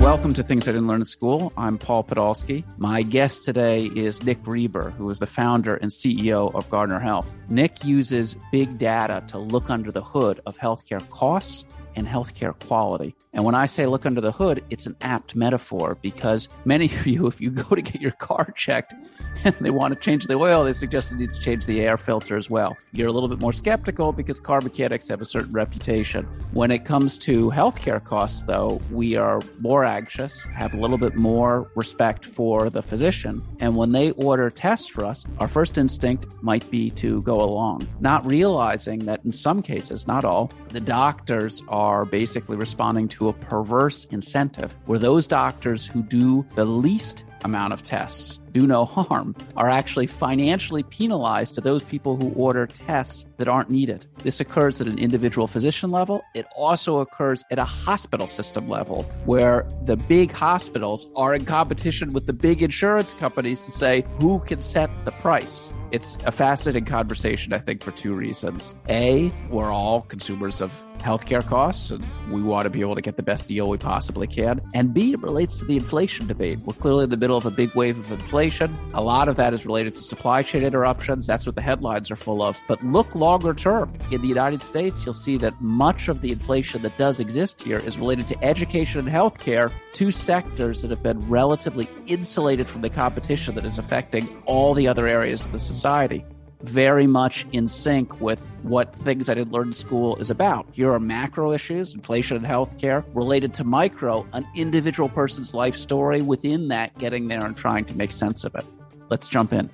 Welcome to Things I Didn't Learn in School. I'm Paul Podolsky. My guest today is Nick Reber, who is the founder and CEO of Garner Health. Nick uses big data to look under the hood of healthcare costs and healthcare quality. And when I say look under the hood, it's an apt metaphor because many of you, if you go to get your car checked and they want to change the oil, they suggest they need to change the air filter as well. You're a little bit more skeptical because car mechanics have a certain reputation. When it comes to healthcare costs, though, we are more anxious, have a little bit more respect for the physician. And when they order tests for us, our first instinct might be to go along, not realizing that in some cases, not all, the doctors are basically responding to a perverse incentive where those doctors who do the least amount of tests, do no harm, are actually financially penalized to those people who order tests that aren't needed. This occurs at an individual physician level. It also occurs at a hospital system level where the big hospitals are in competition with the big insurance companies to say who can set the price. It's a fascinating conversation, I think, for two reasons. A, we're all consumers of healthcare costs, and we want to be able to get the best deal we possibly can. And B, it relates to the inflation debate. We're clearly in the middle of a big wave of inflation. A lot of that is related to supply chain interruptions. That's what the headlines are full of. But look longer term. In the United States, you'll see that much of the inflation that does exist here is related to education and healthcare, two sectors that have been relatively insulated from the competition that is affecting all the other areas of the society society very much in sync with what things I didn't learn in school is about. Here are macro issues, inflation and healthcare, related to micro, an individual person's life story within that, getting there and trying to make sense of it. Let's jump in.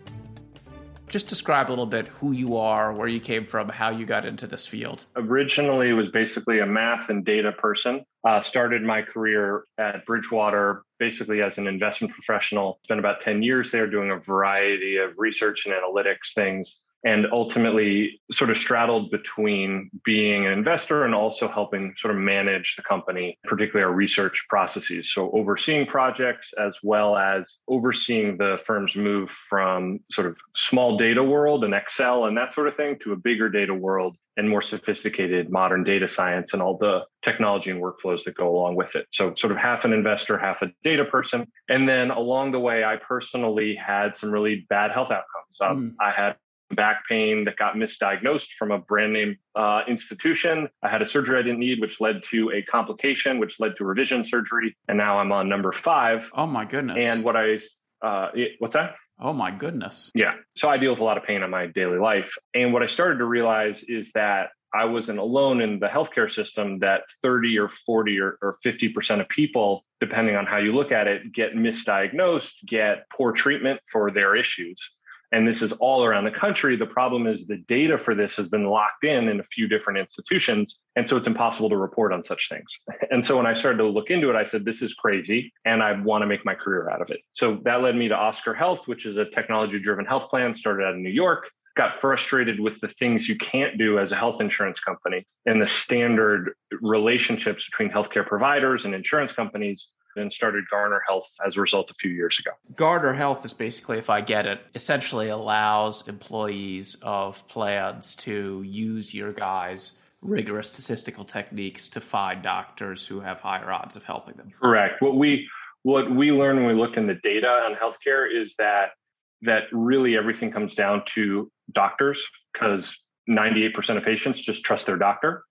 Just describe a little bit who you are, where you came from, how you got into this field. Originally, was basically a math and data person. Uh, started my career at Bridgewater basically as an investment professional. Spent about 10 years there doing a variety of research and analytics things and ultimately sort of straddled between being an investor and also helping sort of manage the company, particularly our research processes. So overseeing projects as well as overseeing the firm's move from sort of small data world and Excel and that sort of thing to a bigger data world and more sophisticated modern data science and all the technology and workflows that go along with it. So, sort of half an investor, half a data person. And then along the way, I personally had some really bad health outcomes. Um, mm. I had back pain that got misdiagnosed from a brand name uh, institution. I had a surgery I didn't need, which led to a complication, which led to revision surgery. And now I'm on number five. Oh, my goodness. And what I, uh, it, what's that? Oh, my goodness. Yeah. So I deal with a lot of pain in my daily life. And what I started to realize is that I wasn't alone in the healthcare system that 30 or 40 or, or 50% of people, depending on how you look at it, get misdiagnosed, get poor treatment for their issues and this is all around the country. The problem is the data for this has been locked in in a few different institutions. And so it's impossible to report on such things. And so when I started to look into it, I said, this is crazy and I want to make my career out of it. So that led me to Oscar Health, which is a technology driven health plan started out in New York. Got frustrated with the things you can't do as a health insurance company and the standard relationships between healthcare providers and insurance companies and started Garner Health as a result a few years ago. Garner Health is basically, if I get it, essentially allows employees of plans to use your guys' rigorous statistical techniques to find doctors who have higher odds of helping them. Correct. What we what we learn when we look in the data on healthcare is that that really everything comes down to doctors because 98% of patients just trust their doctor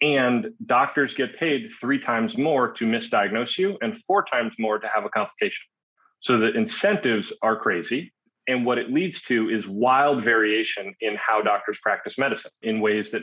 and doctors get paid three times more to misdiagnose you and four times more to have a complication. So the incentives are crazy. And what it leads to is wild variation in how doctors practice medicine in ways that,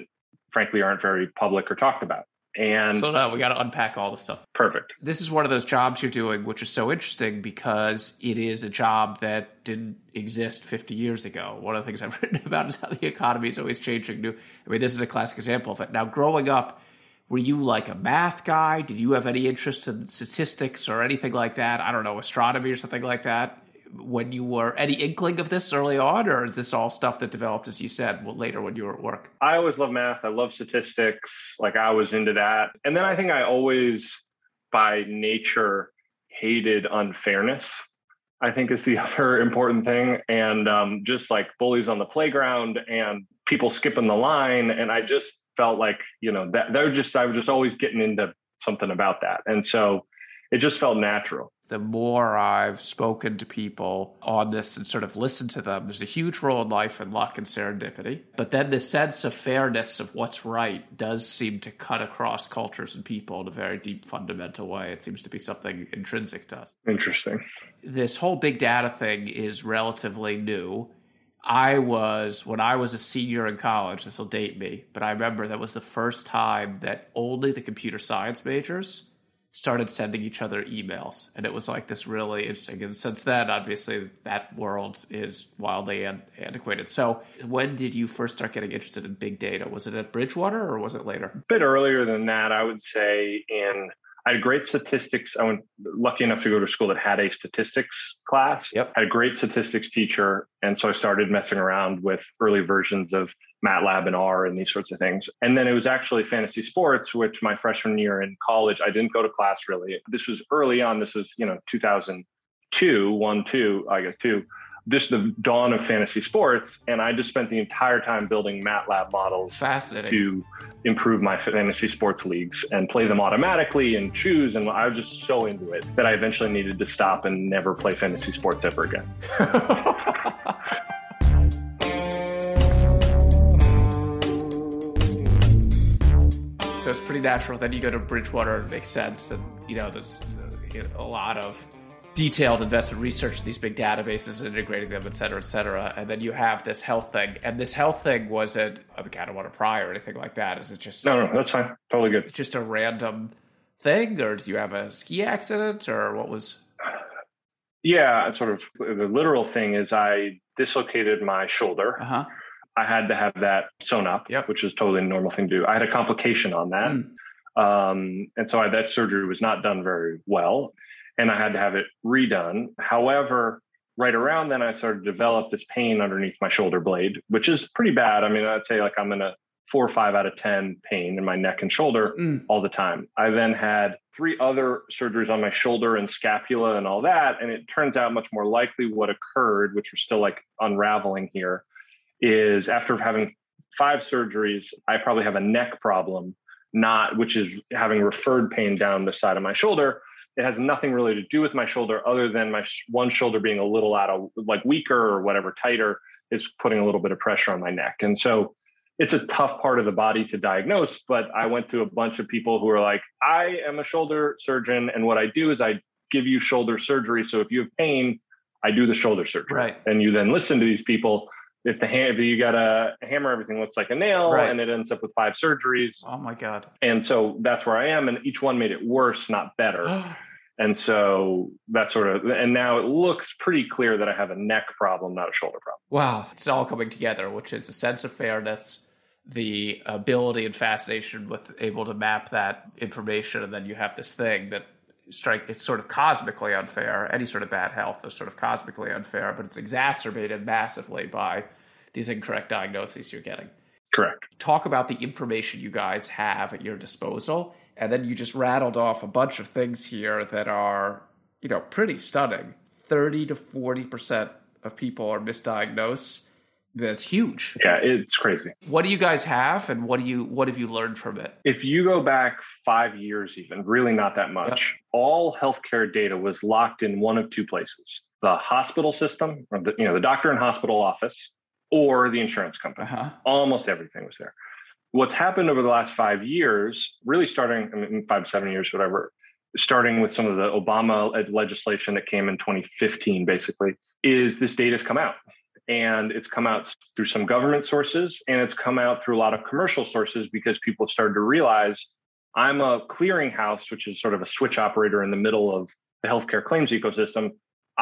frankly, aren't very public or talked about. And so now we got to unpack all the stuff. Perfect. This is one of those jobs you're doing, which is so interesting because it is a job that didn't exist 50 years ago. One of the things I've written about is how the economy is always changing. New, I mean, this is a classic example of it. Now, growing up, were you like a math guy? Did you have any interest in statistics or anything like that? I don't know, astronomy or something like that when you were any inkling of this early on, or is this all stuff that developed, as you said, later when you were at work? I always love math. I love statistics. Like I was into that. And then I think I always, by nature, hated unfairness. I think is the other important thing. And um, just like bullies on the playground and people skipping the line. And I just felt like, you know, that they're just, I was just always getting into something about that. And so it just felt natural the more I've spoken to people on this and sort of listened to them, there's a huge role in life and luck and serendipity. But then the sense of fairness of what's right does seem to cut across cultures and people in a very deep, fundamental way. It seems to be something intrinsic to us. Interesting. This whole big data thing is relatively new. I was, when I was a senior in college, this will date me, but I remember that was the first time that only the computer science majors started sending each other emails and it was like this really interesting and since then obviously that world is wildly antiquated so when did you first start getting interested in big data was it at bridgewater or was it later a bit earlier than that i would say in I had great statistics. I was lucky enough to go to school that had a statistics class. Yep. I had a great statistics teacher. And so I started messing around with early versions of MATLAB and R and these sorts of things. And then it was actually fantasy sports, which my freshman year in college, I didn't go to class really. This was early on. This was, you know, 2002, one, two, I guess two this the dawn of fantasy sports, and I just spent the entire time building MATLAB models to improve my fantasy sports leagues and play them automatically and choose. And I was just so into it that I eventually needed to stop and never play fantasy sports ever again. pretty natural. Then you go to Bridgewater, it makes sense, and you know there's a lot of detailed investment research these big databases and integrating them, et cetera, et cetera. And then you have this health thing. And this health thing wasn't, I, mean, I don't want to pry or anything like that. Is it just. No, no, that's fine. Totally good. Just a random thing? Or do you have a ski accident or what was. Yeah, sort of the literal thing is I dislocated my shoulder. Uh-huh. I had to have that sewn up, yep. which is totally a normal thing to do. I had a complication on that. Mm. Um, and so I, that surgery was not done very well and I had to have it redone. However, right around then, I started to develop this pain underneath my shoulder blade, which is pretty bad. I mean, I'd say like I'm in a four or five out of 10 pain in my neck and shoulder mm. all the time. I then had three other surgeries on my shoulder and scapula and all that. And it turns out much more likely what occurred, which we're still like unraveling here, is after having five surgeries, I probably have a neck problem, not which is having referred pain down the side of my shoulder it has nothing really to do with my shoulder other than my sh- one shoulder being a little out of like weaker or whatever, tighter is putting a little bit of pressure on my neck. And so it's a tough part of the body to diagnose. But I went to a bunch of people who are like, I am a shoulder surgeon. And what I do is I give you shoulder surgery. So if you have pain, I do the shoulder surgery. Right. And you then listen to these people. If the hand, if you got a hammer, everything looks like a nail, right. and it ends up with five surgeries. Oh my god! And so that's where I am, and each one made it worse, not better. And so that sort of, and now it looks pretty clear that I have a neck problem, not a shoulder problem. Wow. It's all coming together, which is a sense of fairness, the ability and fascination with able to map that information. And then you have this thing that strike it's sort of cosmically unfair. Any sort of bad health is sort of cosmically unfair, but it's exacerbated massively by these incorrect diagnoses you're getting. Correct. Talk about the information you guys have at your disposal and then you just rattled off a bunch of things here that are, you know, pretty stunning. 30 to 40% of people are misdiagnosed. That's huge. Yeah, it's crazy. What do you guys have and what do you what have you learned from it? If you go back 5 years even, really not that much. All healthcare data was locked in one of two places. The hospital system, or the, you know, the doctor and hospital office or the insurance company. Uh-huh. Almost everything was there what's happened over the last five years, really starting I mean, five, seven years, whatever, starting with some of the Obama legislation that came in 2015, basically, is this data has come out. And it's come out through some government sources and it's come out through a lot of commercial sources because people started to realize I'm a clearinghouse, which is sort of a switch operator in the middle of the healthcare claims ecosystem.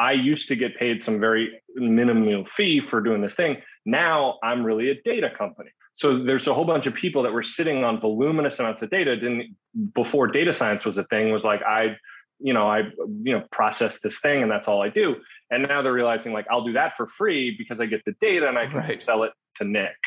I used to get paid some very minimal fee for doing this thing. Now I'm really a data company. So there's a whole bunch of people that were sitting on voluminous amounts of data. Didn't before data science was a thing. Was like I, you know, I you know process this thing and that's all I do. And now they're realizing like I'll do that for free because I get the data and I can right. sell it to Nick.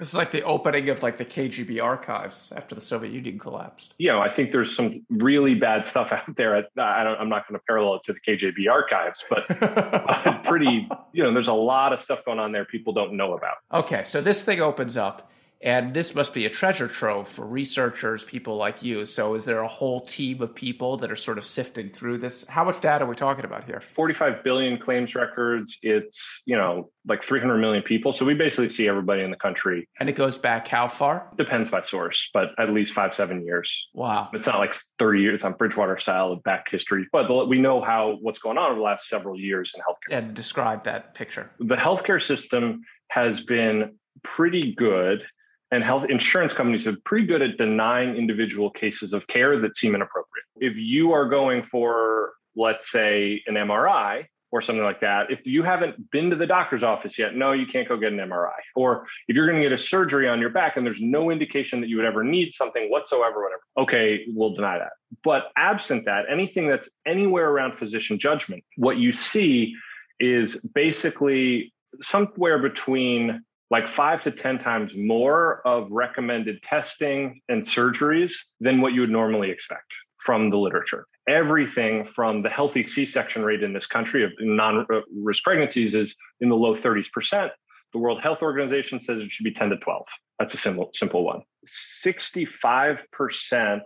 This is like the opening of like the KGB archives after the Soviet Union collapsed. You know, I think there's some really bad stuff out there. I don't, I'm not going to parallel it to the KGB archives, but pretty, you know, there's a lot of stuff going on there people don't know about. Okay, so this thing opens up and this must be a treasure trove for researchers, people like you. So, is there a whole team of people that are sort of sifting through this? How much data are we talking about here? 45 billion claims records. It's, you know, like 300 million people. So, we basically see everybody in the country. And it goes back how far? Depends by source, but at least five, seven years. Wow. It's not like 30 years on Bridgewater style of back history, but we know how what's going on over the last several years in healthcare. And describe that picture. The healthcare system has been pretty good and health insurance companies are pretty good at denying individual cases of care that seem inappropriate. If you are going for, let's say, an MRI or something like that, if you haven't been to the doctor's office yet, no, you can't go get an MRI. Or if you're going to get a surgery on your back and there's no indication that you would ever need something whatsoever, whatever, okay, we'll deny that. But absent that, anything that's anywhere around physician judgment, what you see is basically somewhere between like five to 10 times more of recommended testing and surgeries than what you would normally expect from the literature. Everything from the healthy C section rate in this country of non risk pregnancies is in the low 30%. The World Health Organization says it should be 10 to 12. That's a simple, simple one. 65%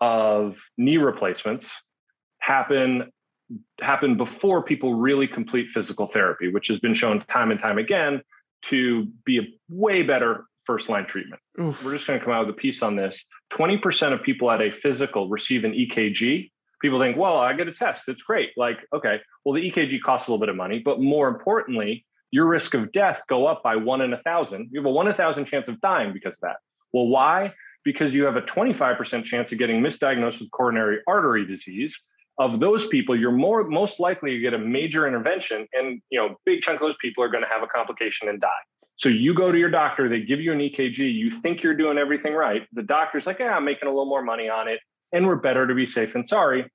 of knee replacements happen happen before people really complete physical therapy, which has been shown time and time again to be a way better first line treatment. Oof. We're just going to come out with a piece on this. 20% of people at a physical receive an EKG. People think, well, I get a test. It's great. Like, okay, well, the EKG costs a little bit of money, but more importantly, your risk of death go up by one in a thousand. You have a one in a thousand chance of dying because of that. Well, why? Because you have a 25% chance of getting misdiagnosed with coronary artery disease of those people, you're more most likely to get a major intervention, and you know, big chunk of those people are going to have a complication and die. So you go to your doctor, they give you an EKG, you think you're doing everything right. The doctor's like, yeah, I'm making a little more money on it, and we're better to be safe than sorry.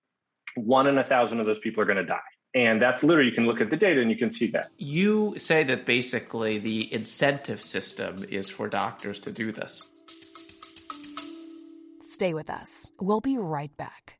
One in a thousand of those people are going to die. And that's literally, you can look at the data and you can see that. You say that basically the incentive system is for doctors to do this. Stay with us. We'll be right back.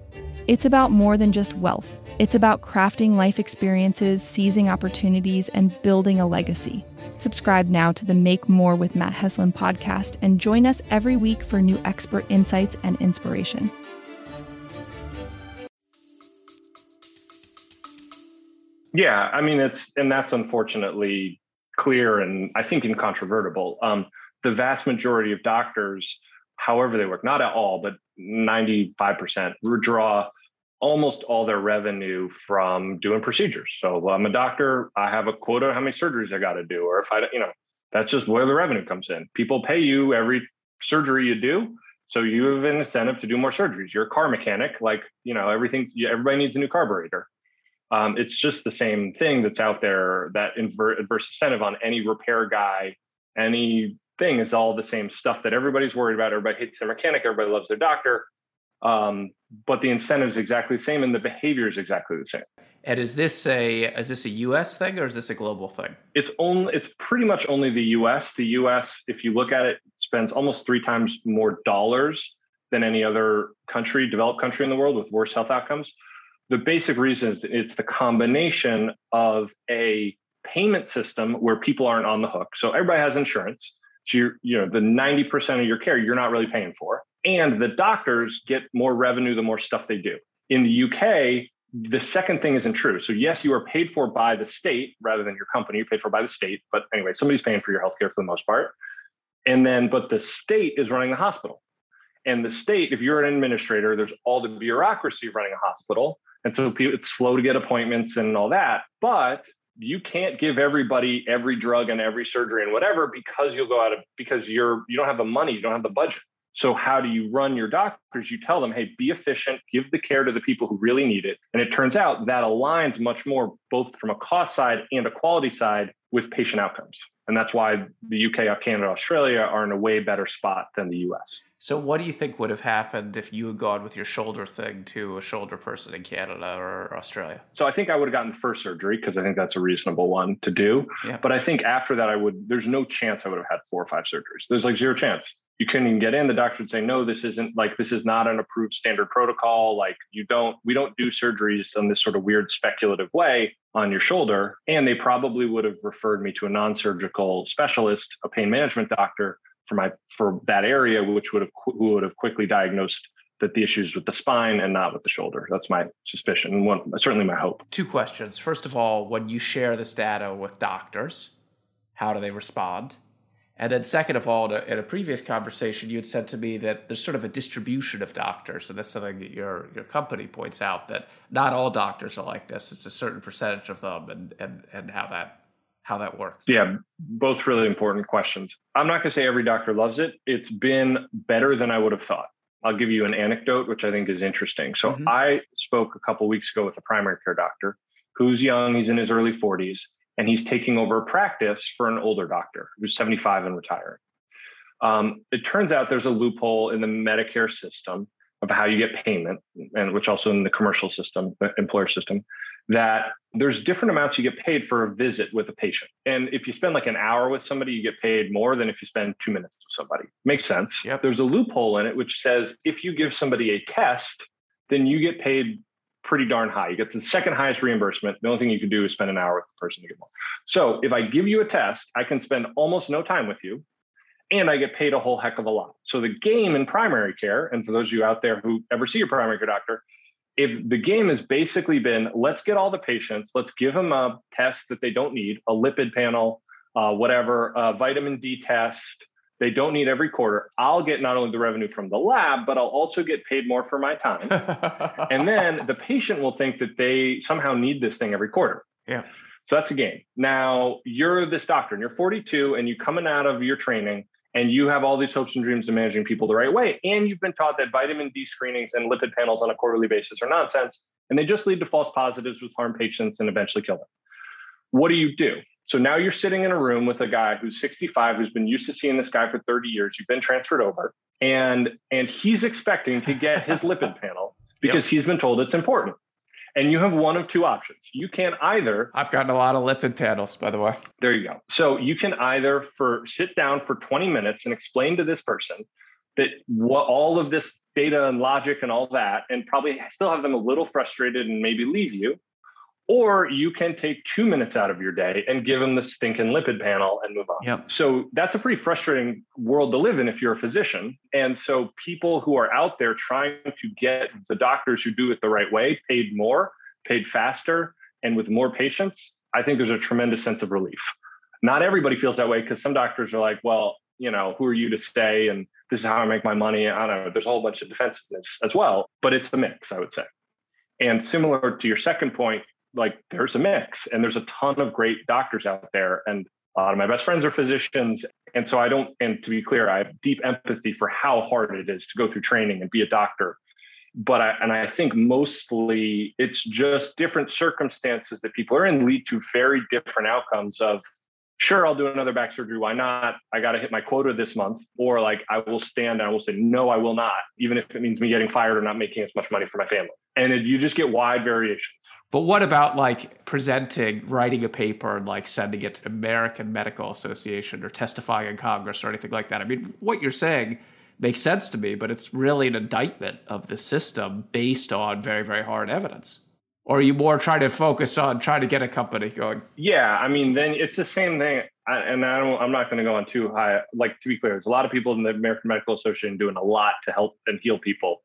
It's about more than just wealth. It's about crafting life experiences, seizing opportunities, and building a legacy. Subscribe now to the Make More with Matt Heslin podcast and join us every week for new expert insights and inspiration. Yeah, I mean it's and that's unfortunately clear and I think incontrovertible. Um, the vast majority of doctors, however they work, not at all, but 95% draw almost all their revenue from doing procedures. So I'm a doctor, I have a quota how many surgeries I got to do, or if I, you know, that's just where the revenue comes in. People pay you every surgery you do. So you have an incentive to do more surgeries. You're a car mechanic, like, you know, everything, everybody needs a new carburetor. Um, it's just the same thing that's out there that invert, adverse incentive on any repair guy, anything is all the same stuff that everybody's worried about. Everybody hates their mechanic, everybody loves their doctor. Um, but the incentive is exactly the same and the behavior is exactly the same. And is this a is this a US thing or is this a global thing? It's only it's pretty much only the US. The US, if you look at it, spends almost three times more dollars than any other country, developed country in the world with worse health outcomes. The basic reason is it's the combination of a payment system where people aren't on the hook. So everybody has insurance. So you're, you know, the 90% of your care you're not really paying for and the doctors get more revenue the more stuff they do. In the UK, the second thing isn't true. So yes, you are paid for by the state rather than your company. You're paid for by the state, but anyway, somebody's paying for your healthcare for the most part. And then, but the state is running the hospital. And the state, if you're an administrator, there's all the bureaucracy running a hospital. And so it's slow to get appointments and all that. But you can't give everybody every drug and every surgery and whatever because you'll go out of because you're you don't have the money, you don't have the budget. So, how do you run your doctors? You tell them, hey, be efficient, give the care to the people who really need it. And it turns out that aligns much more, both from a cost side and a quality side, with patient outcomes. And that's why the UK, uh, Canada, Australia are in a way better spot than the US. So, what do you think would have happened if you had gone with your shoulder thing to a shoulder person in Canada or Australia? So, I think I would have gotten the first surgery because I think that's a reasonable one to do. Yeah. But I think after that, I would, there's no chance I would have had four or five surgeries. There's like zero chance you couldn't even get in the doctor would say no this isn't like this is not an approved standard protocol like you don't we don't do surgeries in this sort of weird speculative way on your shoulder and they probably would have referred me to a non-surgical specialist a pain management doctor for my for that area which would have who would have quickly diagnosed that the issues with the spine and not with the shoulder. That's my suspicion and one, certainly my hope. Two questions. First of all, when you share this data with doctors, how do they respond? And then, second of all, in a previous conversation, you had said to me that there's sort of a distribution of doctors, and that's something that your your company points out that not all doctors are like this. It's a certain percentage of them, and and and how that how that works. Yeah, both really important questions. I'm not going to say every doctor loves it. It's been better than I would have thought. I'll give you an anecdote, which I think is interesting. So mm-hmm. I spoke a couple weeks ago with a primary care doctor who's young. He's in his early 40s and he's taking over a practice for an older doctor who's 75 and retiring. Um, it turns out there's a loophole in the Medicare system of how you get payment, and which also in the commercial system, the employer system, that there's different amounts you get paid for a visit with a patient. And if you spend like an hour with somebody, you get paid more than if you spend two minutes with somebody. Makes sense. Yep. There's a loophole in it which says if you give somebody a test, then you get paid pretty darn high. You get the second highest reimbursement. The only thing you can do is spend an hour with the person to get more. So if I give you a test, I can spend almost no time with you and I get paid a whole heck of a lot. So the game in primary care, and for those of you out there who ever see your primary care doctor, if the game has basically been let's get all the patients, let's give them a test that they don't need, a lipid panel, uh, whatever, a vitamin D test, they don't need every quarter. I'll get not only the revenue from the lab, but I'll also get paid more for my time. and then the patient will think that they somehow need this thing every quarter. Yeah. So that's a game. Now you're this doctor and you're 42 and you're coming out of your training and you have all these hopes and dreams of managing people the right way. And you've been taught that vitamin D screenings and lipid panels on a quarterly basis are nonsense. And they just lead to false positives with harm patients and eventually kill them. What do you do? So now you're sitting in a room with a guy who's 65, who's been used to seeing this guy for 30 years. You've been transferred over, and and he's expecting to get his lipid panel because yep. he's been told it's important. And you have one of two options. You can either I've gotten a lot of lipid panels, by the way. There you go. So you can either for sit down for 20 minutes and explain to this person that what all of this data and logic and all that, and probably still have them a little frustrated and maybe leave you, or you can take two minutes out of your day and give them the stinking lipid panel and move on. Yep. So that's a pretty frustrating world to live in if you're a physician. And so people who are out there trying to get the doctors who do it the right way paid more, paid faster, and with more patients, I think there's a tremendous sense of relief. Not everybody feels that way because some doctors are like, well, you know, who are you to say? And this is how I make my money. I don't know. There's a whole bunch of defensiveness as well, but it's a mix, I would say. And similar to your second point, like there's a mix and there's a ton of great doctors out there and a lot of my best friends are physicians and so i don't and to be clear i have deep empathy for how hard it is to go through training and be a doctor. But I, and I think mostly it's just different circumstances that people are in lead to very different outcomes of sure, I'll do another back surgery. Why not? I got to hit my quota this month. Or like, I will stand and I will say, no, I will not, even if it means me getting fired or not making as much money for my family. And it, you just get wide variations. But what about like presenting, writing a paper and like sending it to the American Medical Association or testifying in Congress or anything like that? I mean, what you're saying makes sense to me, but it's really an indictment of the system based on very, very hard evidence. Or you more trying to focus on trying to get a company going? Yeah, I mean, then it's the same thing. I, and I don't, I'm not going to go on too high. Like to be clear, there's a lot of people in the American Medical Association doing a lot to help and heal people.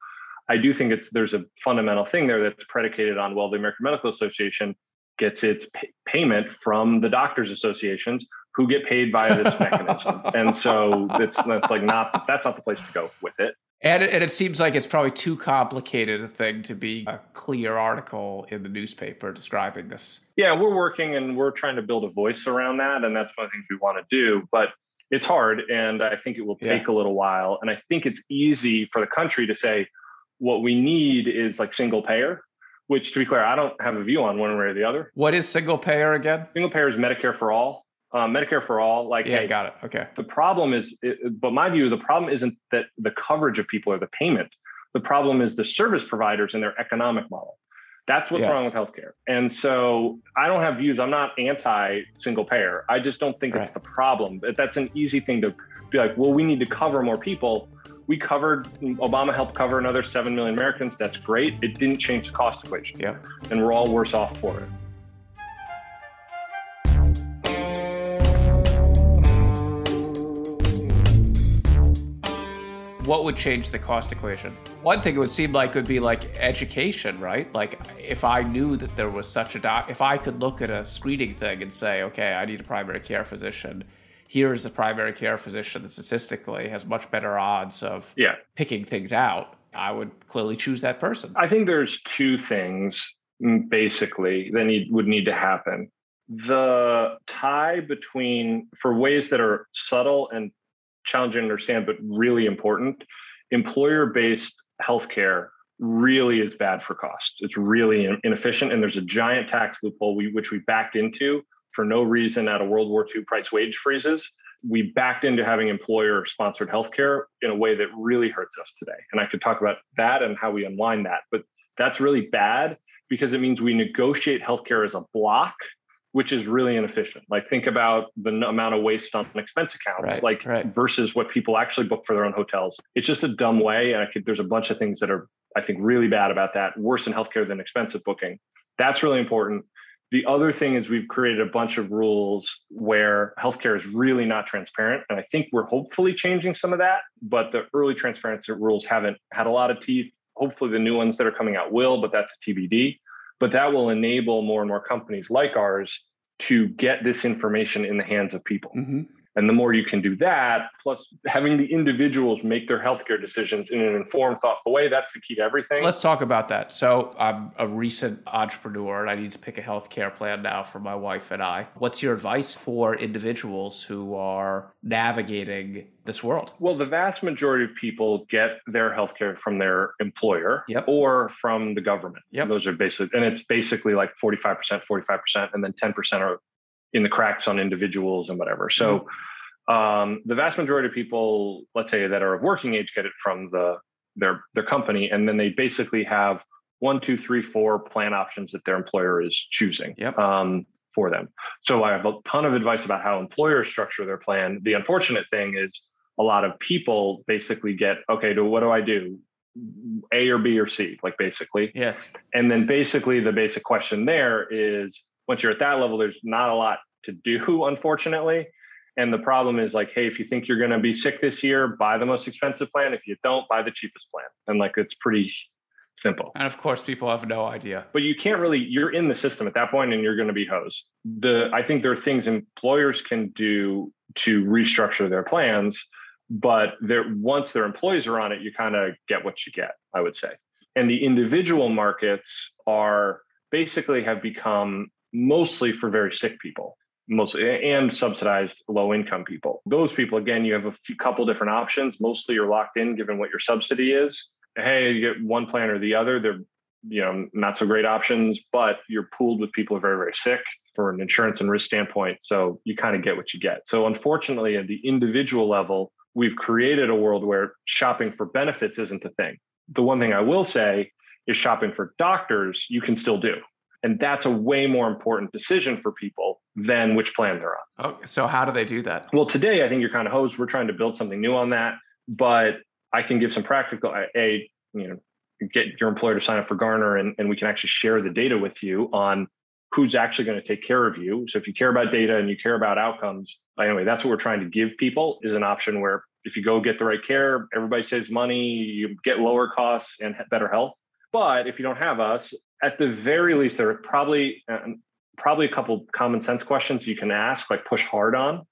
I do think it's there's a fundamental thing there that's predicated on well, the American Medical Association gets its pay- payment from the doctors' associations who get paid via this mechanism, and so it's that's like not that's not the place to go with it. And it, and it seems like it's probably too complicated a thing to be a clear article in the newspaper describing this. Yeah, we're working and we're trying to build a voice around that. And that's one of the things we want to do. But it's hard and I think it will take yeah. a little while. And I think it's easy for the country to say what we need is like single payer, which to be clear, I don't have a view on one way or the other. What is single payer again? Single payer is Medicare for all. Um, Medicare for all, like yeah, hey, got it. Okay. The problem is, it, but my view, the problem isn't that the coverage of people or the payment. The problem is the service providers and their economic model. That's what's yes. wrong with healthcare. And so I don't have views. I'm not anti single payer. I just don't think right. it's the problem. That that's an easy thing to be like, well, we need to cover more people. We covered, Obama helped cover another 7 million Americans. That's great. It didn't change the cost equation. Yeah. And we're all worse off for it. What would change the cost equation? One thing it would seem like would be like education, right? Like if I knew that there was such a doc, if I could look at a screening thing and say, okay, I need a primary care physician. Here's a primary care physician that statistically has much better odds of yeah. picking things out. I would clearly choose that person. I think there's two things mm, basically that need, would need to happen. The tie between, for ways that are subtle and challenging to understand, but really important. Employer based healthcare really is bad for cost. It's really inefficient. And there's a giant tax loophole, we, which we backed into for no reason out of World War II price wage freezes. We backed into having employer sponsored healthcare in a way that really hurts us today. And I could talk about that and how we unwind that. But that's really bad because it means we negotiate healthcare as a block which is really inefficient. Like think about the amount of waste on expense accounts, right, like right. versus what people actually book for their own hotels. It's just a dumb way. And I could, there's a bunch of things that are, I think, really bad about that. Worse in healthcare than expensive booking. That's really important. The other thing is we've created a bunch of rules where healthcare is really not transparent. And I think we're hopefully changing some of that, but the early transparency rules haven't had a lot of teeth. Hopefully the new ones that are coming out will, but that's a TBD but that will enable more and more companies like ours to get this information in the hands of people. Mm-hmm. And the more you can do that, plus having the individuals make their healthcare decisions in an informed, thoughtful way, that's the key to everything. Let's talk about that. So, I'm a recent entrepreneur and I need to pick a healthcare plan now for my wife and I. What's your advice for individuals who are navigating this world? Well, the vast majority of people get their healthcare from their employer yep. or from the government. Yep. Those are basically, and it's basically like 45%, 45%, and then 10% are in the cracks on individuals and whatever. So mm-hmm. um, the vast majority of people, let's say that are of working age, get it from the their their company, and then they basically have one, two, three, four plan options that their employer is choosing yep. um, for them. So I have a ton of advice about how employers structure their plan. The unfortunate thing is a lot of people basically get okay. To what do I do? A or B or C, like basically. Yes. And then basically the basic question there is once you're at that level, there's not a lot to do, unfortunately. And the problem is like, hey, if you think you're going to be sick this year, buy the most expensive plan. If you don't, buy the cheapest plan. And like, it's pretty simple. And of course, people have no idea. But you can't really, you're in the system at that point and you're going to be hosed. The, I think there are things employers can do to restructure their plans, but there, once their employees are on it, you kind of get what you get, I would say. And the individual markets are basically have become mostly for very sick people mostly and subsidized low income people. Those people again you have a few couple different options. Mostly you're locked in given what your subsidy is. Hey you get one plan or the other they're you know not so great options but you're pooled with people who are very very sick for an insurance and risk standpoint so you kind of get what you get. So unfortunately at the individual level we've created a world where shopping for benefits isn't the thing. The one thing i will say is shopping for doctors you can still do and that's a way more important decision for people than which plan they're on. Okay, so how do they do that? Well, today I think you're kind of hosed. We're trying to build something new on that, but I can give some practical uh, a you know get your employer to sign up for Garner and, and we can actually share the data with you on who's actually going to take care of you. So if you care about data and you care about outcomes, anyway, that's what we're trying to give people is an option where if you go get the right care, everybody saves money, you get lower costs and better health. But if you don't have us, at the very least, there are probably um, probably a couple common sense questions you can ask, like push hard on.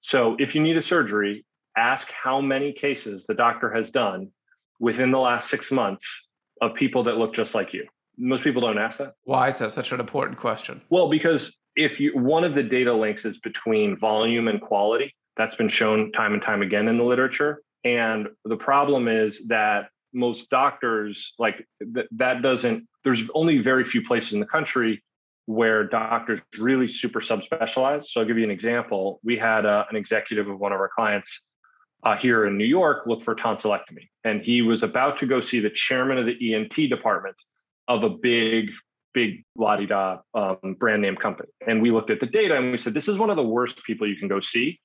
So if you need a surgery, ask how many cases the doctor has done within the last six months of people that look just like you. Most people don't ask that. Why is that such an important question? Well, because if you one of the data links is between volume and quality. That's been shown time and time again in the literature. And the problem is that most doctors, like th- that doesn't, there's only very few places in the country where doctors really super subspecialize. So I'll give you an example. We had uh, an executive of one of our clients uh, here in New York look for tonsillectomy, and he was about to go see the chairman of the ENT department of a big, big la di da um, brand name company. And we looked at the data and we said, this is one of the worst people you can go see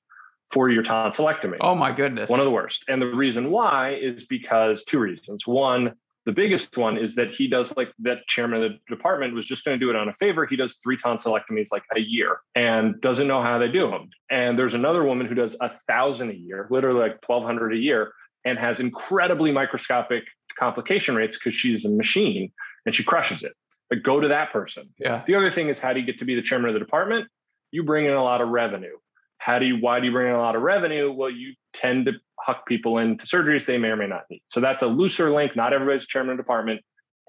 for your tonsillectomy. Oh my goodness. One of the worst. And the reason why is because two reasons. One, the biggest one is that he does like that chairman of the department was just going to do it on a favor. He does three tonsillectomies like a year and doesn't know how they do them. And there's another woman who does a thousand a year, literally like 1200 a year and has incredibly microscopic complication rates because she's a machine and she crushes it. But go to that person. Yeah. The other thing is how do you get to be the chairman of the department? You bring in a lot of revenue. How do you why do you bring in a lot of revenue? Well, you tend to huck people into surgeries they may or may not need. So that's a looser link. Not everybody's chairman of department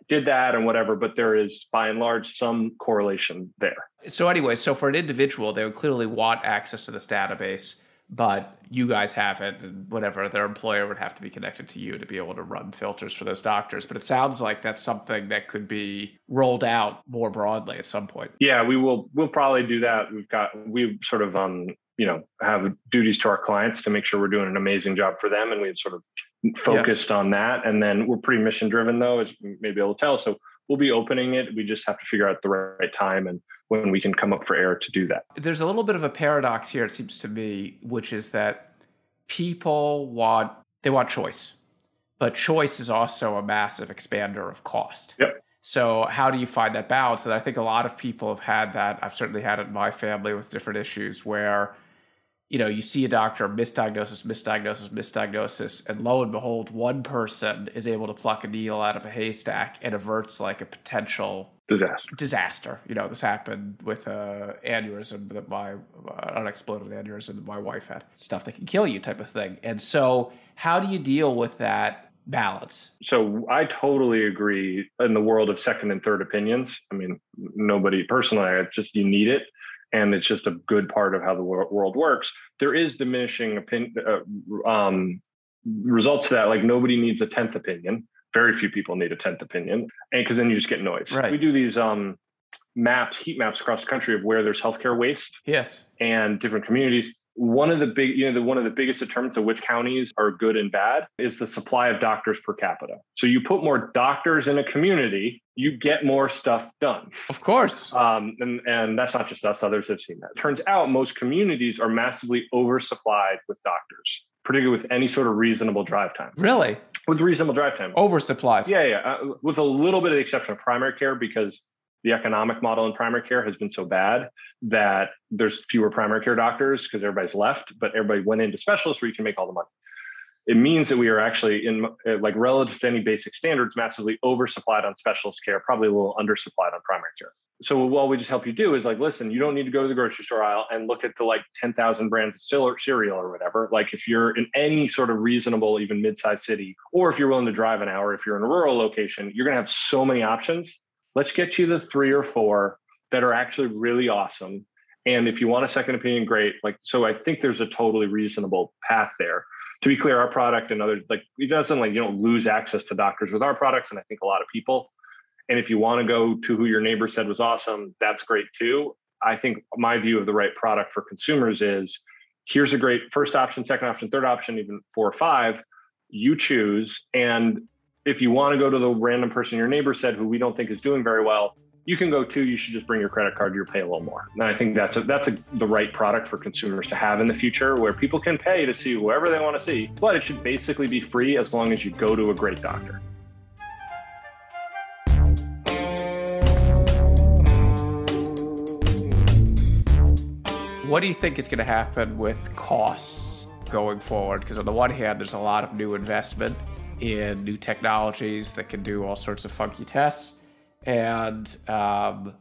did that and whatever, but there is by and large some correlation there. So anyway, so for an individual, they would clearly want access to this database, but you guys have it and whatever, their employer would have to be connected to you to be able to run filters for those doctors. But it sounds like that's something that could be rolled out more broadly at some point. Yeah, we will we'll probably do that. We've got we've sort of um you know have duties to our clients to make sure we're doing an amazing job for them and we've sort of focused yes. on that and then we're pretty mission driven though as you may be able to tell so we'll be opening it we just have to figure out the right time and when we can come up for air to do that there's a little bit of a paradox here it seems to me which is that people want they want choice but choice is also a massive expander of cost yep so how do you find that balance? And I think a lot of people have had that. I've certainly had it in my family with different issues where you know, you see a doctor, misdiagnosis, misdiagnosis, misdiagnosis, and lo and behold, one person is able to pluck a needle out of a haystack and averts like a potential disaster. Disaster. You know, this happened with a aneurysm that my uh, unexploded aneurysm that my wife had. Stuff that can kill you, type of thing. And so, how do you deal with that balance? So I totally agree. In the world of second and third opinions, I mean, nobody personally, I just you need it and it's just a good part of how the world works. There is diminishing opinion, uh, um, results to that. Like nobody needs a tenth opinion. Very few people need a tenth opinion, and because then you just get noise. Right. We do these um, maps, heat maps across the country of where there's healthcare waste. Yes. And different communities one of the big you know the one of the biggest determinants of which counties are good and bad is the supply of doctors per capita. So you put more doctors in a community you get more stuff done. Of course. Um, and, and that's not just us others have seen that. Turns out most communities are massively oversupplied with doctors particularly with any sort of reasonable drive time. Really? With reasonable drive time. Oversupplied. Yeah yeah uh, with a little bit of the exception of primary care because the economic model in primary care has been so bad that there's fewer primary care doctors because everybody's left, but everybody went into specialists where you can make all the money. It means that we are actually in uh, like relative to any basic standards, massively oversupplied on specialist care, probably a little undersupplied on primary care. So what we just help you do is like, listen, you don't need to go to the grocery store aisle and look at the like 10,000 brands of cereal or whatever. Like if you're in any sort of reasonable, even mid-sized city, or if you're willing to drive an hour, if you're in a rural location, you're going to have so many options let's get you the three or four that are actually really awesome. And if you want a second opinion, great. Like, so I think there's a totally reasonable path there. To be clear, our product and others, like, it doesn't like you don't lose access to doctors with our products. And I think a lot of people. And if you want to go to who your neighbor said was awesome, that's great too. I think my view of the right product for consumers is here's a great first option, second option, third option, even four or five. You choose. And if you want to go to the random person your neighbor said who we don't think is doing very well, you can go too. You should just bring your credit card. You'll pay a little more. And I think that's a, that's a, the right product for consumers to have in the future, where people can pay to see whoever they want to see, but it should basically be free as long as you go to a great doctor. What do you think is going to happen with costs going forward? Because on the one hand, there's a lot of new investment in new technologies that can do all sorts of funky tests. And um,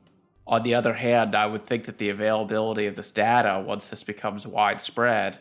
on the other hand, I would think that the availability of this data, once this becomes widespread,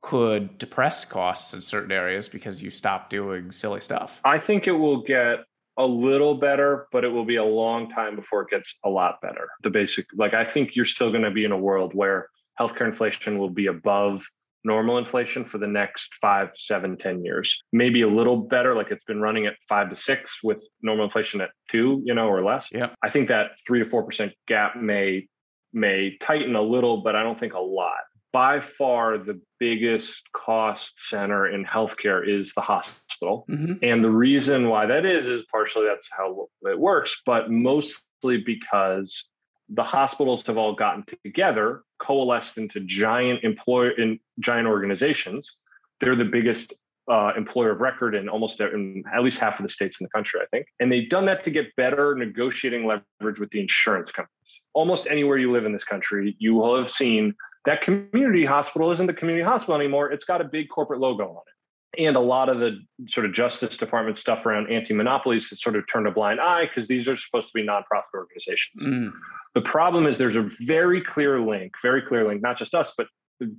could depress costs in certain areas because you stop doing silly stuff. I think it will get a little better, but it will be a long time before it gets a lot better. The basic, like, I think you're still going to be in a world where healthcare inflation will be above normal inflation for the next five, seven, ten years. Maybe a little better, like it's been running at five to six with normal inflation at two, you know, or less. Yeah. I think that three to four percent gap may may tighten a little, but I don't think a lot. By far, the biggest cost center in healthcare is the hospital. Mm-hmm. And the reason why that is, is partially that's how it works, but mostly because the hospitals have all gotten together, coalesced into giant employer in giant organizations. They're the biggest uh, employer of record in almost in at least half of the states in the country, I think. And they've done that to get better negotiating leverage with the insurance companies. Almost anywhere you live in this country, you will have seen that community hospital isn't the community hospital anymore. It's got a big corporate logo on it. And a lot of the sort of Justice Department stuff around anti monopolies has sort of turned a blind eye because these are supposed to be nonprofit organizations. Mm. The problem is there's a very clear link, very clear link, not just us, but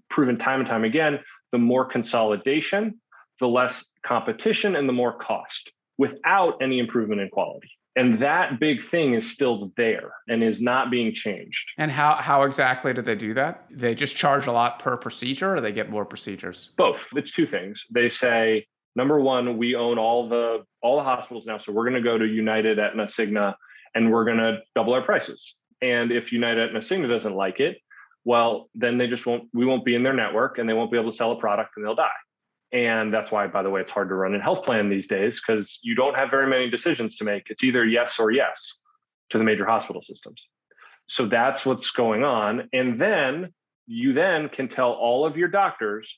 proven time and time again. The more consolidation, the less competition and the more cost without any improvement in quality. And that big thing is still there and is not being changed. And how, how exactly do they do that? They just charge a lot per procedure or they get more procedures? Both. It's two things. They say, number one, we own all the all the hospitals now. So we're going to go to United, Aetna, Cigna, and we're going to double our prices. And if United, Aetna, Cigna doesn't like it, well, then they just won't, we won't be in their network and they won't be able to sell a product and they'll die. And that's why, by the way, it's hard to run a health plan these days because you don't have very many decisions to make. It's either yes or yes to the major hospital systems. So that's what's going on. And then you then can tell all of your doctors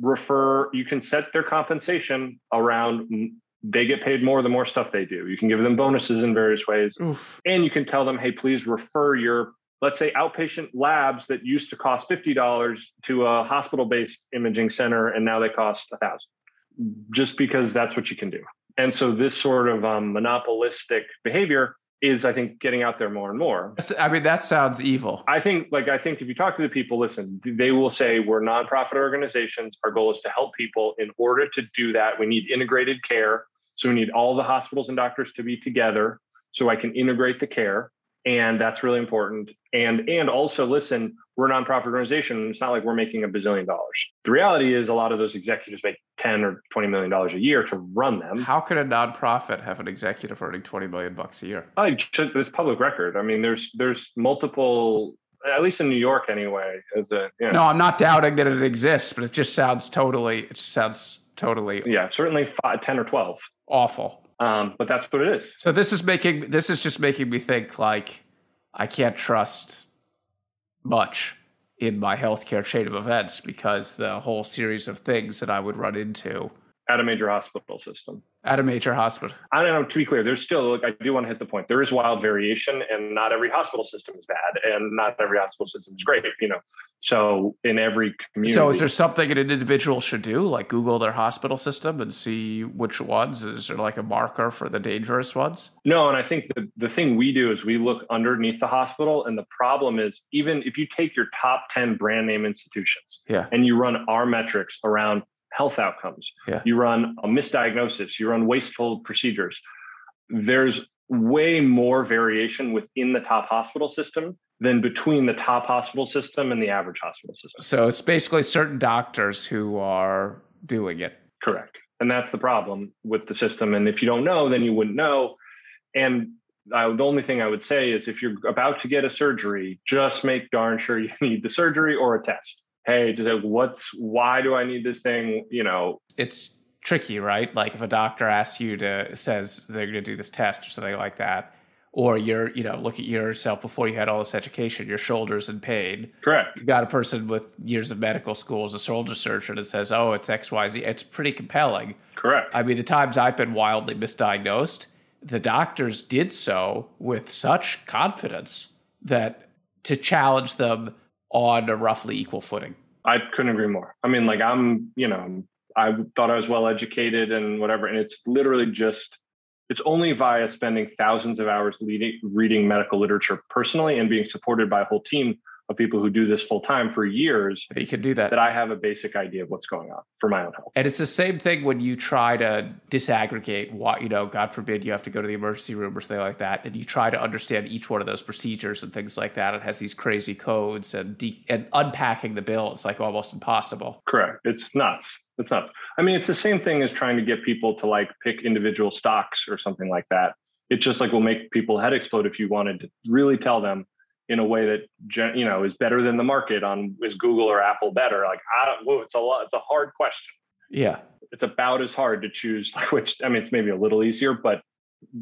refer, you can set their compensation around mm, they get paid more the more stuff they do. You can give them bonuses in various ways. Oof. And you can tell them, hey, please refer your let's say outpatient labs that used to cost $50 to a hospital-based imaging center and now they cost a thousand just because that's what you can do. And so this sort of um, monopolistic behavior is i think getting out there more and more. I mean that sounds evil. I think like i think if you talk to the people listen they will say we're nonprofit organizations. Our goal is to help people. In order to do that we need integrated care. So we need all the hospitals and doctors to be together so i can integrate the care and that's really important. And and also listen we're a nonprofit organization it's not like we're making a bazillion dollars. The reality is a lot of those executives make 10 or 20 million dollars a year to run them. How could a nonprofit have an executive earning 20 million bucks a year? I, it's public record. I mean there's there's multiple at least in new york anyway as a you know, no i'm not doubting that it exists but it just sounds totally it just sounds totally. Yeah certainly five, 10 or 12 awful. Um, but that's what it is. So this is making this is just making me think like I can't trust much in my healthcare chain of events because the whole series of things that I would run into at a major hospital system. At a major hospital. I don't know. To be clear, there's still like I do want to hit the point. There is wild variation, and not every hospital system is bad, and not every hospital system is great. You know, so in every community. So is there something an individual should do, like Google their hospital system and see which ones? Is there like a marker for the dangerous ones? No, and I think the the thing we do is we look underneath the hospital, and the problem is even if you take your top ten brand name institutions, yeah, and you run our metrics around health outcomes. Yeah. You run a misdiagnosis, you run wasteful procedures. There's way more variation within the top hospital system than between the top hospital system and the average hospital system. So it's basically certain doctors who are doing it. Correct. And that's the problem with the system. And if you don't know, then you wouldn't know. And uh, the only thing I would say is if you're about to get a surgery, just make darn sure you need the surgery or a test hey, just like, what's why do I need this thing? You know, it's tricky, right? Like if a doctor asks you to says they're going to do this test or something like that, or you're you know look at yourself before you had all this education, your shoulders in pain. Correct. You got a person with years of medical school as a shoulder surgeon and says, oh, it's X Y Z. It's pretty compelling. Correct. I mean, the times I've been wildly misdiagnosed, the doctors did so with such confidence that to challenge them on a roughly equal footing. I couldn't agree more. I mean, like I'm, you know, I thought I was well educated and whatever, and it's literally just it's only via spending thousands of hours leading, reading medical literature personally and being supported by a whole team of people who do this full time for years. You can do that. That I have a basic idea of what's going on for my own health. And it's the same thing when you try to disaggregate what, you know, God forbid you have to go to the emergency room or something like that, and you try to understand each one of those procedures and things like that. It has these crazy codes and de- and unpacking the bill is like almost impossible. Correct. It's nuts. It's nuts. I mean, it's the same thing as trying to get people to like pick individual stocks or something like that. It just like will make people head explode if you wanted to really tell them in a way that you know is better than the market on is Google or Apple better? Like I don't. Whoa, it's a lot. It's a hard question. Yeah, it's about as hard to choose like which. I mean, it's maybe a little easier, but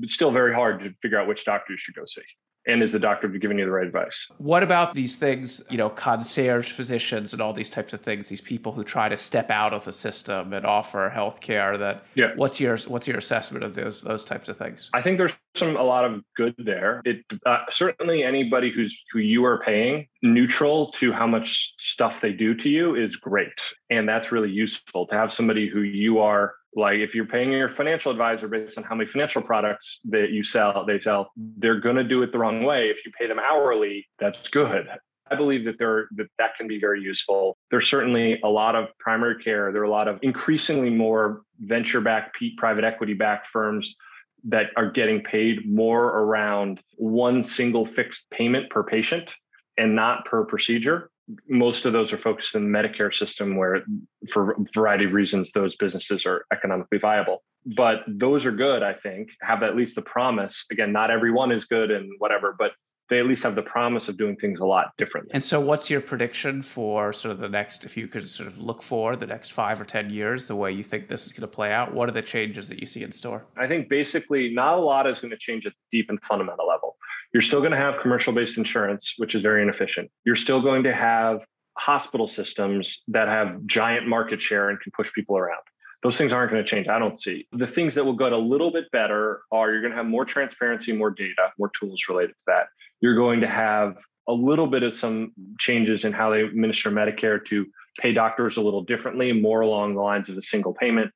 it's still very hard to figure out which doctor you should go see and is the doctor giving you the right advice? What about these things you know concierge physicians and all these types of things these people who try to step out of the system and offer health care that yeah. what's your what's your assessment of those those types of things? I think there's some a lot of good there. It uh, certainly anybody who's who you are paying neutral to how much stuff they do to you is great. And that's really useful to have somebody who you are like if you're paying your financial advisor based on how many financial products that you sell they sell they're going to do it the wrong way. If you pay them hourly that's good. I believe that there that that can be very useful. There's certainly a lot of primary care. There are a lot of increasingly more venture backed private equity backed firms that are getting paid more around one single fixed payment per patient and not per procedure most of those are focused in the Medicare system, where for a variety of reasons those businesses are economically viable. But those are good, I think, have at least the promise. Again, not everyone is good and whatever, but they at least have the promise of doing things a lot differently. And so, what's your prediction for sort of the next, if you could sort of look for the next five or 10 years, the way you think this is going to play out? What are the changes that you see in store? I think basically not a lot is going to change at the deep and fundamental level. You're still going to have commercial based insurance, which is very inefficient. You're still going to have hospital systems that have giant market share and can push people around. Those things aren't going to change. I don't see. The things that will get a little bit better are you're going to have more transparency, more data, more tools related to that. You're going to have a little bit of some changes in how they administer Medicare to pay doctors a little differently, more along the lines of a single payment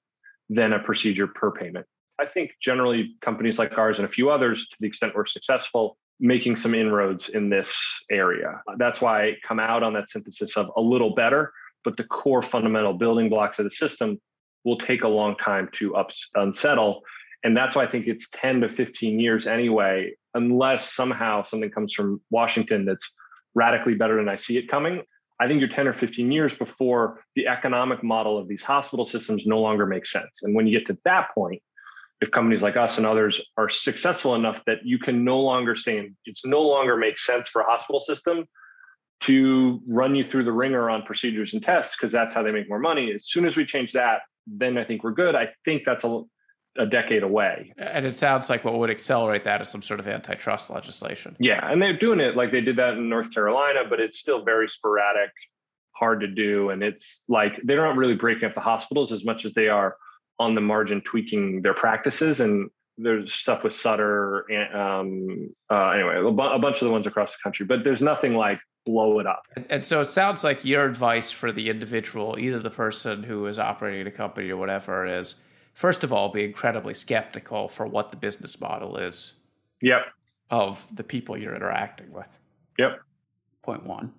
than a procedure per payment. I think generally companies like ours and a few others, to the extent we're successful, making some inroads in this area. That's why I come out on that synthesis of a little better, but the core fundamental building blocks of the system will take a long time to ups, unsettle. And that's why I think it's 10 to 15 years anyway, unless somehow something comes from Washington that's radically better than I see it coming. I think you're 10 or 15 years before the economic model of these hospital systems no longer makes sense. And when you get to that point, if companies like us and others are successful enough that you can no longer stay in, it's no longer makes sense for a hospital system to run you through the wringer on procedures and tests because that's how they make more money. As soon as we change that, then I think we're good. I think that's a, a decade away. And it sounds like what would accelerate that is some sort of antitrust legislation. Yeah, and they're doing it like they did that in North Carolina, but it's still very sporadic, hard to do, and it's like they're not really breaking up the hospitals as much as they are on the margin tweaking their practices and there's stuff with Sutter and um, uh, anyway a, bu- a, bunch of the ones across the country but there's nothing like blow it up. And, and, so it sounds like your advice for the individual either the person who is operating a company or whatever is first of all be incredibly skeptical for what the business model is yep. of the people you're interacting with. Yep. Point one.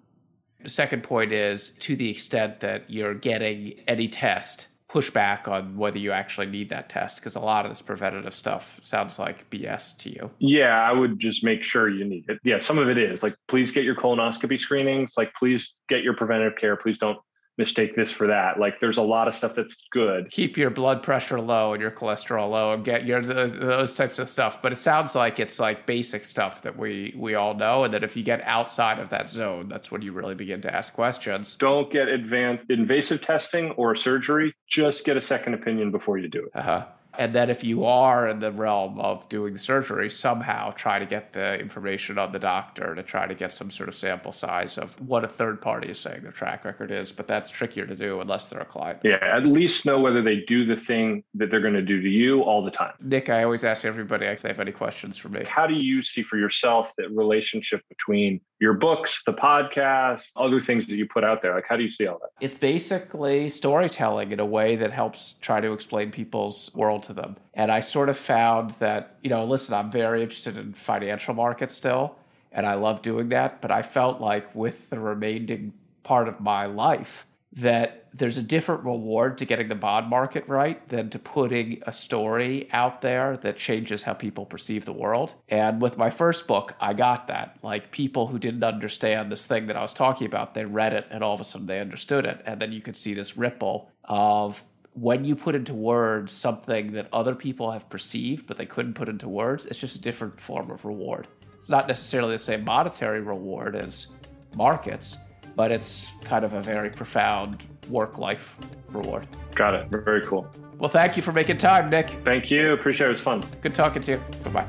The second point is to the extent that you're getting any test push back on whether you actually need that test because a lot of this preventative stuff sounds like BS to you. Yeah, I would just make sure you need it. Yeah, some of it is like please get your colonoscopy screenings, like please get your preventative care, please don't mistake this for that. Like there's a lot of stuff that's good. Keep your blood pressure low and your cholesterol low and get your those types of stuff. But it sounds like it's like basic stuff that we we all know and that if you get outside of that zone, that's when you really begin to ask questions. Don't get advanced invasive testing or surgery. Just get a second opinion before you do it. Uh-huh. And then if you are in the realm of doing the surgery, somehow try to get the information on the doctor to try to get some sort of sample size of what a third party is saying their track record is. But that's trickier to do unless they're a client. Yeah, at least know whether they do the thing that they're going to do to you all the time. Nick, I always ask everybody if they have any questions for me. How do you see for yourself the relationship between your books, the podcast, other things that you put out there? Like, how do you see all that? It's basically storytelling in a way that helps try to explain people's world to them. And I sort of found that, you know, listen, I'm very interested in financial markets still. and I love doing that. But I felt like with the remaining part of my life, that there's a different reward to getting the bond market right than to putting a story out there that changes how people perceive the world. And with my first book, I got that. Like people who didn't understand this thing that I was talking about, they read it and all of a sudden they understood it. And then you could see this ripple of when you put into words something that other people have perceived but they couldn't put into words, it's just a different form of reward. It's not necessarily the same monetary reward as markets, but it's kind of a very profound work life reward. Got it. Very cool. Well, thank you for making time, Nick. Thank you. Appreciate it. It was fun. Good talking to you. Goodbye.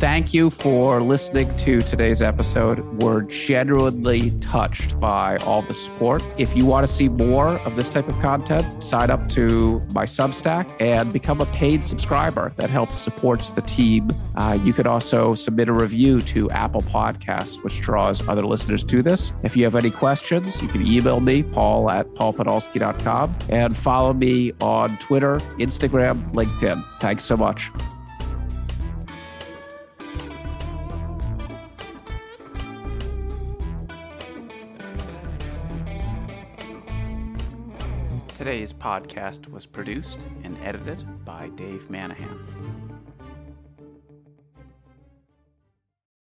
Thank you for listening to today's episode. We're genuinely touched by all the support. If you want to see more of this type of content, sign up to my Substack and become a paid subscriber. That helps supports the team. Uh, you could also submit a review to Apple Podcasts, which draws other listeners to this. If you have any questions, you can email me, paul at paulpodolsky.com, and follow me on Twitter, Instagram, LinkedIn. Thanks so much. Today's podcast was produced and edited by Dave Manahan.